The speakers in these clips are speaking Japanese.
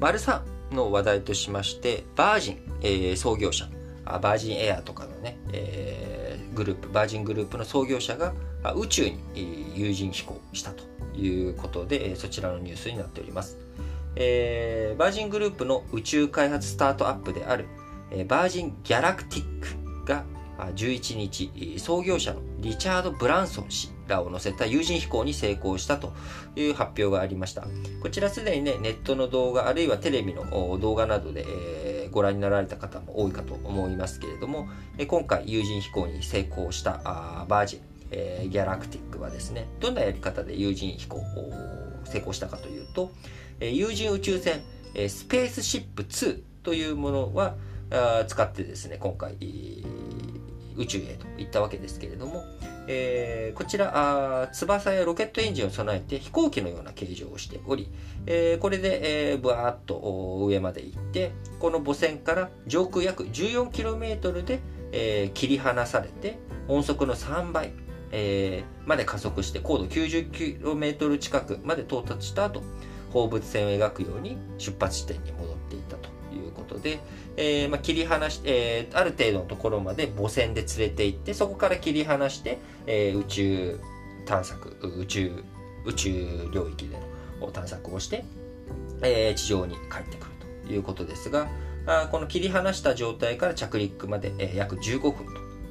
丸3の話題としまして、バージン、えー、創業者、バージンエアとかのね、えー、グループ、バージングループの創業者が宇宙に有人飛行したということで、そちらのニュースになっております。えー、バージングループの宇宙開発スタートアップである、え、バージンギャラクティックが11日、創業者のリチャード・ブランソン氏らを乗せた有人飛行に成功したという発表がありました。こちらすでにね、ネットの動画、あるいはテレビの動画などで、えー、ご覧になられた方も多いかと思いますけれども、今回有人飛行に成功したあバージン、えー、ギャラクティックはですね、どんなやり方で有人飛行を成功したかというと、え有人宇宙船、えスペースシップ2というものは使ってですね、今回、宇宙へと行ったわけですけれども、えー、こちらあ翼やロケットエンジンを備えて飛行機のような形状をしており、えー、これで、えー、ブワーッと上まで行ってこの母船から上空約 14km で、えー、切り離されて音速の3倍、えー、まで加速して高度 90km 近くまで到達した後放物線を描くように出発地点に戻っていたと。ことで、えー、まあ、切り離し、えー、ある程度のところまで母船で連れて行ってそこから切り離して、えー、宇宙探索宇宙宇宙領域での探索をして、え地上に帰ってくるということですがあこの切り離した状態から着陸まで、え約15分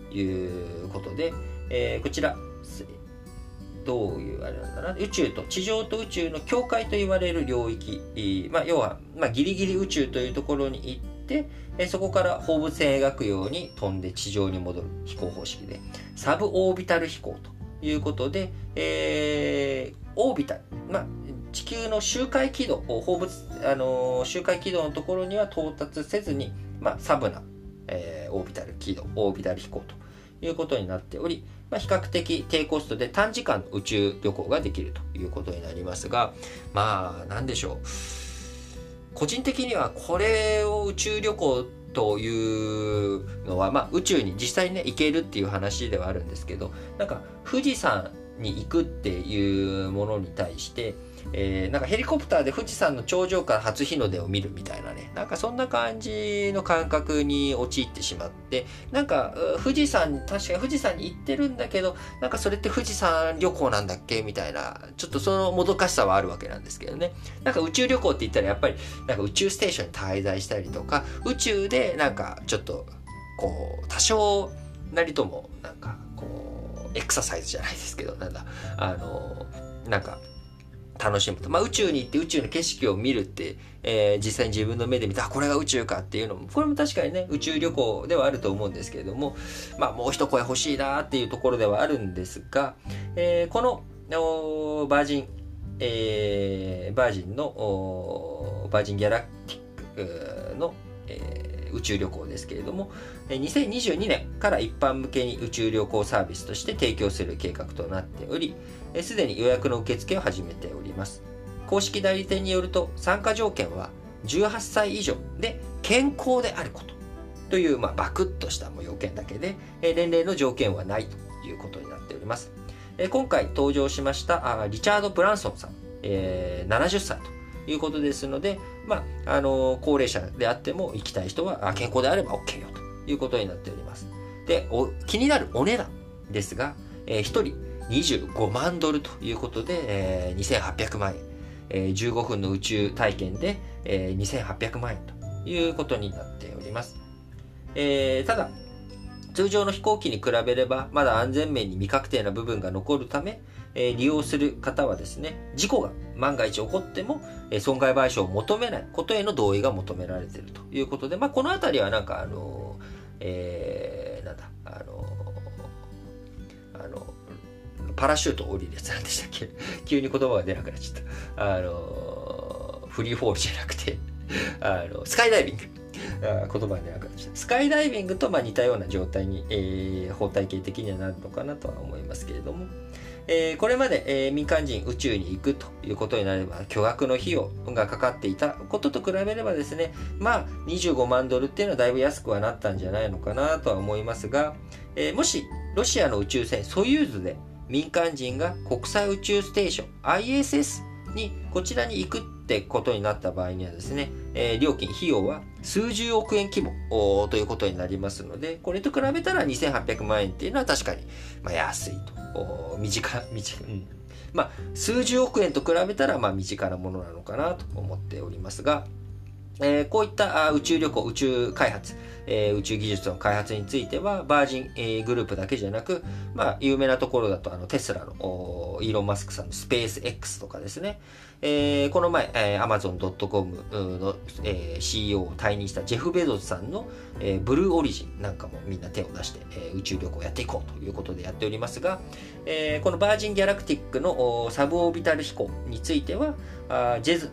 ということで、えこちらどういうあれなんだな。宇宙と地上と宇宙の境界と言われる領域、まあ、要は、まあ、ギリギリ宇宙というところに行ってえそこから放物線描くように飛んで地上に戻る。飛行方式で。サブオービタル飛行ということで、えー、オービタル、まあ、地球の周回軌道放物、あのー、周回軌道のところには到達せずに、まあ、サブな、えー、オービタル軌道オービタル飛行と。いうことになっており、まあ、比較的低コストで短時間の宇宙旅行ができるということになりますが、まあ、なんでしょう。個人的にはこれを宇宙旅行というのは、まあ、宇宙に実際にね行けるっていう話ではあるんですけどなんか富士山に行くっていうものに対してえー、なんかヘリコプターで富士山の頂上から初日の出を見るみたいなね、なんかそんな感じの感覚に陥ってしまって、なんか富士山に、確かに富士山に行ってるんだけど、なんかそれって富士山旅行なんだっけみたいな、ちょっとそのもどかしさはあるわけなんですけどね。なんか宇宙旅行って言ったらやっぱり、なんか宇宙ステーションに滞在したりとか、宇宙でなんかちょっと、こう、多少なりとも、なんか、こう、エクササイズじゃないですけど、なんだ、あの、なんか、楽しむと。まあ、宇宙に行って宇宙の景色を見るって、えー、実際に自分の目で見て、あ、これが宇宙かっていうのも、これも確かにね、宇宙旅行ではあると思うんですけれども、まあ、もう一声欲しいなっていうところではあるんですが、えー、この、バージン、えー、バージンの、バージンギャラクティックの、えー、宇宙旅行ですけれども、2022年から一般向けに宇宙旅行サービスとして提供する計画となっており、すでに予約の受付を始めております。公式代理店によると参加条件は18歳以上で健康であることという、まあ、バクッとした要件だけで、年齢の条件はないということになっております。今回登場しましたリチャード・ブランソンさん、え、70歳ということですので、まあ、あの高齢者であっても行きたい人は健康であれば OK よということになっております。で、気になるお値段ですが、えー、1人25万ドルということで、えー、2800万円、えー、15分の宇宙体験で、えー、2800万円ということになっております。えー、ただ、通常の飛行機に比べれば、まだ安全面に未確定な部分が残るため、えー、利用する方はですね、事故が万が一起こっても、えー、損害賠償を求めないことへの同意が求められているということで、まあ、このあたりはなんかあのー、えー、なんだ、あのー、あのパラシュート降りるやつなんでしたっけ？急に言葉が出なくなっちゃった。あの、フリーフォールじゃなくてあの、スカイダイビング。言葉が出なく。スカイダイビングとまあ似たような状態に、えー、法体系的にはなるのかなとは思いますけれども、えー、これまで、えー、民間人宇宙に行くということになれば巨額の費用がかかっていたことと比べればですねまあ25万ドルっていうのはだいぶ安くはなったんじゃないのかなとは思いますが、えー、もしロシアの宇宙船ソユーズで民間人が国際宇宙ステーション ISS にこちらに行くってことになった場合にはですね、えー、料金、費用は数十億円規模ということになりますので、これと比べたら2800万円っていうのは確かに、まあ、安いと。短、短、うん。まあ、数十億円と比べたら、まあ、身近なものなのかなと思っておりますが、えー、こういった宇宙旅行、宇宙開発、えー、宇宙技術の開発については、バージン、えー、グループだけじゃなく、まあ、有名なところだと、あの、テスラのイーロン・マスクさんのスペース X とかですね、えー、この前、えー、Amazon.com の、えー、CEO を退任したジェフ・ベゾスさんの、えー、ブルーオリジンなんかもみんな手を出して、えー、宇宙旅行をやっていこうということでやっておりますが、えー、このバージン・ギャラクティックのサブオービタル飛行については、あジェズ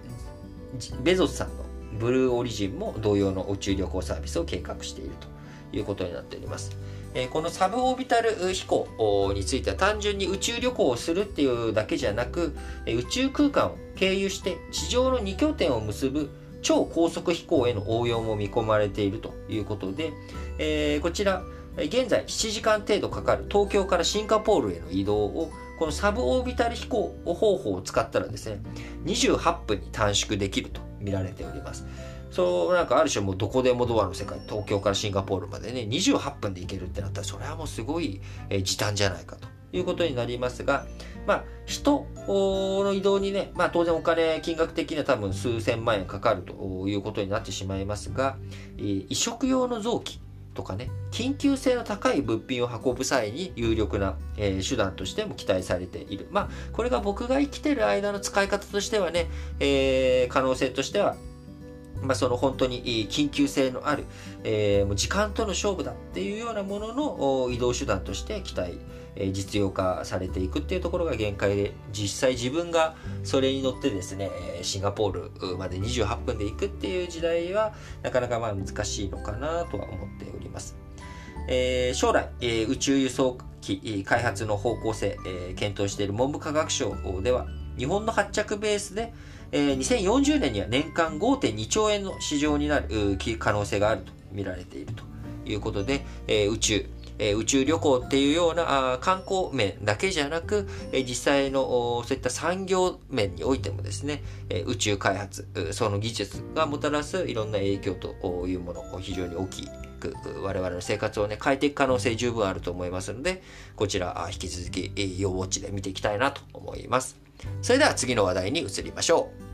ベゾスさんのブルーオリジンも同様の宇宙旅行サービスを計画しているということになっております。えこのサブオービタル飛行については単純に宇宙旅行をするっていうだけじゃなく、宇宙空間を経由して地上の2拠点を結ぶ超高速飛行への応用も見込まれているということで、え、こちら、現在7時間程度かかる東京からシンガポールへの移動をこのサブオービタル飛行方法を使ったらですね、28分に短縮できると見られております。そう、なんかある種もうどこでもドアの世界、東京からシンガポールまでね、28分で行けるってなったら、それはもうすごい、え時短じゃないかということになりますが、まあ、人の移動にね、まあ当然お金、金額的には多分数千万円かかるということになってしまいますが、移植用の臓器、とかね、緊急性の高い物品を運ぶ際に有力な、えー、手段としても期待されている。まあ、これが僕が生きてる間の使い方としてはね、えー、可能性としては、まあ、その本当に緊急性のある、えー、もう時間との勝負だっていうようなものの移動手段として期待、え実用化されていくっていうところが限界で、実際自分がそれに乗ってですね、シンガポールまで28分で行くっていう時代は、なかなかまあ難しいのかなとは思って。えー、将来、えー、宇宙輸送機開発の方向性、えー、検討している文部科学省では、日本の発着ベースで、えー、2040年には年間5.2兆円の市場になる可能性があると見られているということで、えー、宇宙、えー、宇宙旅行っていうようなあ観光面だけじゃなく、えー、実際のそういった産業面においてもですね、えー、宇宙開発、その技術がもたらすいろんな影響というもの非常に大きい我々の生活をね変えていく可能性十分あると思いますのでこちら引き続き要ウォッチで見ていきたいなと思います。それでは次の話題に移りましょう。